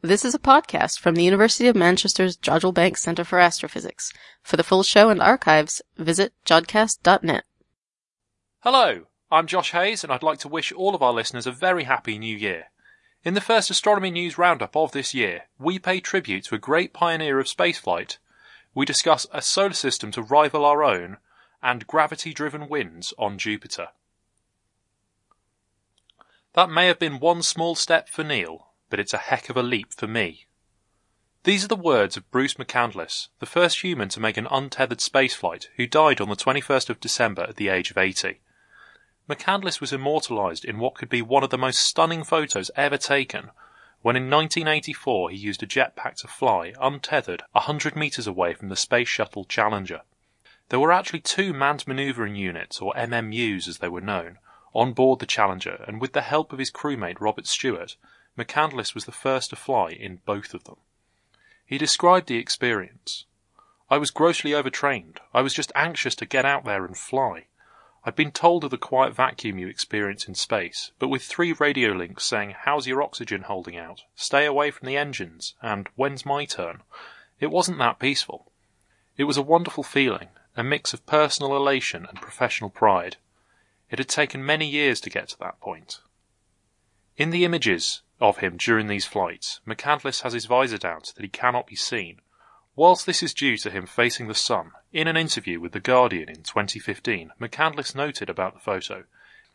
This is a podcast from the University of Manchester's Jodrell Bank Centre for Astrophysics. For the full show and archives, visit jodcast.net. Hello, I'm Josh Hayes, and I'd like to wish all of our listeners a very happy new year. In the first astronomy news roundup of this year, we pay tribute to a great pioneer of spaceflight. We discuss a solar system to rival our own and gravity driven winds on Jupiter. That may have been one small step for Neil, but it's a heck of a leap for me. These are the words of Bruce McCandless, the first human to make an untethered spaceflight, who died on the 21st of December at the age of 80. McCandless was immortalised in what could be one of the most stunning photos ever taken, when in 1984 he used a jetpack to fly, untethered, 100 metres away from the Space Shuttle Challenger. There were actually two manned manoeuvring units, or MMUs as they were known, on board the Challenger, and with the help of his crewmate Robert Stewart, McCandless was the first to fly in both of them. He described the experience. I was grossly overtrained. I was just anxious to get out there and fly. I'd been told of the quiet vacuum you experience in space, but with three radio links saying, How's your oxygen holding out? Stay away from the engines, and When's my turn? It wasn't that peaceful. It was a wonderful feeling, a mix of personal elation and professional pride. It had taken many years to get to that point. In the images of him during these flights, McCandless has his visor down so that he cannot be seen. Whilst this is due to him facing the sun, in an interview with The Guardian in 2015, McCandless noted about the photo.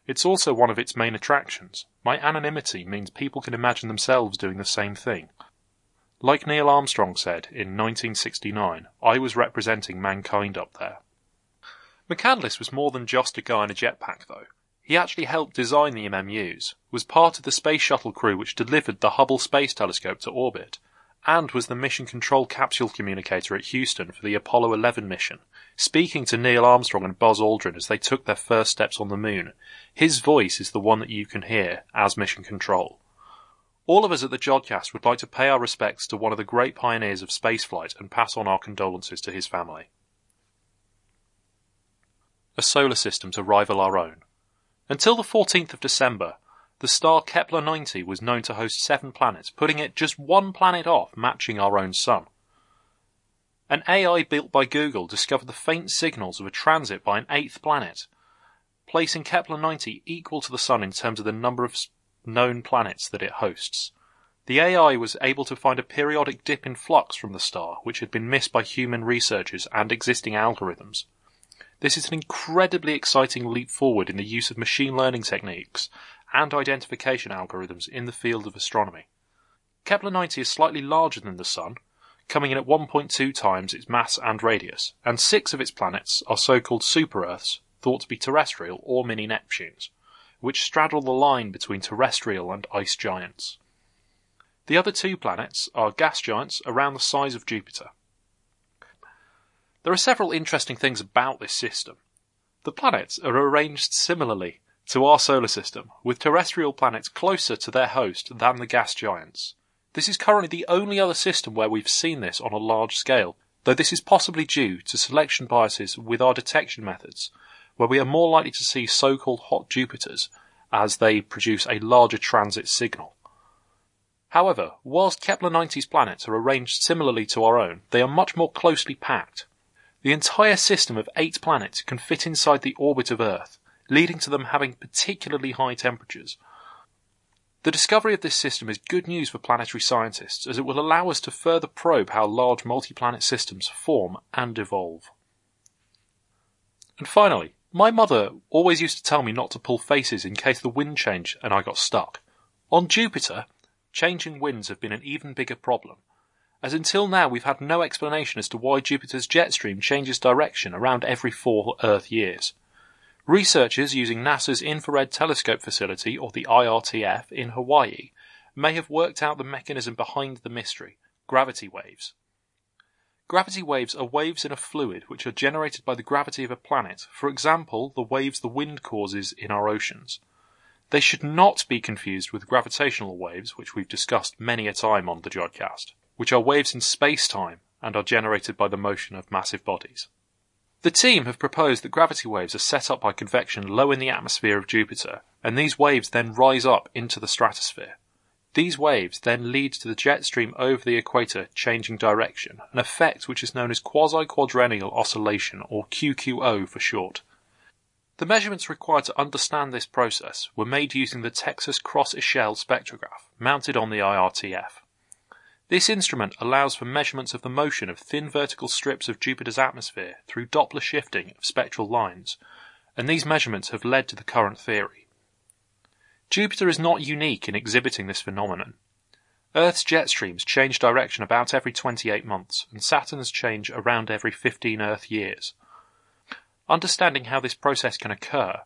It's also one of its main attractions. My anonymity means people can imagine themselves doing the same thing. Like Neil Armstrong said in 1969, I was representing mankind up there. McCandless was more than just a guy in a jetpack, though. He actually helped design the MMUs, was part of the space shuttle crew which delivered the Hubble Space Telescope to orbit, and was the mission control capsule communicator at Houston for the Apollo 11 mission, speaking to Neil Armstrong and Buzz Aldrin as they took their first steps on the moon. His voice is the one that you can hear as mission control. All of us at the Jodcast would like to pay our respects to one of the great pioneers of spaceflight and pass on our condolences to his family a solar system to rival our own. Until the 14th of December, the star Kepler 90 was known to host seven planets, putting it just one planet off matching our own sun. An AI built by Google discovered the faint signals of a transit by an eighth planet, placing Kepler 90 equal to the Sun in terms of the number of known planets that it hosts. The AI was able to find a periodic dip in flux from the star, which had been missed by human researchers and existing algorithms. This is an incredibly exciting leap forward in the use of machine learning techniques and identification algorithms in the field of astronomy. Kepler 90 is slightly larger than the Sun, coming in at 1.2 times its mass and radius, and six of its planets are so-called super-Earths, thought to be terrestrial or mini-Neptunes, which straddle the line between terrestrial and ice giants. The other two planets are gas giants around the size of Jupiter. There are several interesting things about this system. The planets are arranged similarly to our solar system, with terrestrial planets closer to their host than the gas giants. This is currently the only other system where we've seen this on a large scale, though this is possibly due to selection biases with our detection methods, where we are more likely to see so-called hot Jupiters as they produce a larger transit signal. However, whilst Kepler 90's planets are arranged similarly to our own, they are much more closely packed. The entire system of eight planets can fit inside the orbit of Earth, leading to them having particularly high temperatures. The discovery of this system is good news for planetary scientists as it will allow us to further probe how large multi-planet systems form and evolve. And finally, my mother always used to tell me not to pull faces in case the wind changed and I got stuck. On Jupiter, changing winds have been an even bigger problem, as until now we've had no explanation as to why Jupiter's jet stream changes direction around every four Earth years. Researchers using NASA's Infrared Telescope Facility, or the IRTF, in Hawaii may have worked out the mechanism behind the mystery gravity waves. Gravity waves are waves in a fluid which are generated by the gravity of a planet, for example, the waves the wind causes in our oceans. They should not be confused with gravitational waves, which we've discussed many a time on the Jodcast which are waves in space-time and are generated by the motion of massive bodies. The team have proposed that gravity waves are set up by convection low in the atmosphere of Jupiter, and these waves then rise up into the stratosphere. These waves then lead to the jet stream over the equator changing direction, an effect which is known as quasi-quadrennial oscillation, or QQO for short. The measurements required to understand this process were made using the Texas Cross-Echelle spectrograph mounted on the IRTF. This instrument allows for measurements of the motion of thin vertical strips of Jupiter's atmosphere through Doppler shifting of spectral lines, and these measurements have led to the current theory. Jupiter is not unique in exhibiting this phenomenon. Earth's jet streams change direction about every 28 months, and Saturn's change around every 15 Earth years. Understanding how this process can occur,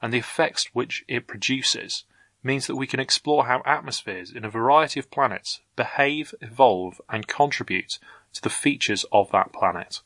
and the effects which it produces, means that we can explore how atmospheres in a variety of planets behave, evolve, and contribute to the features of that planet.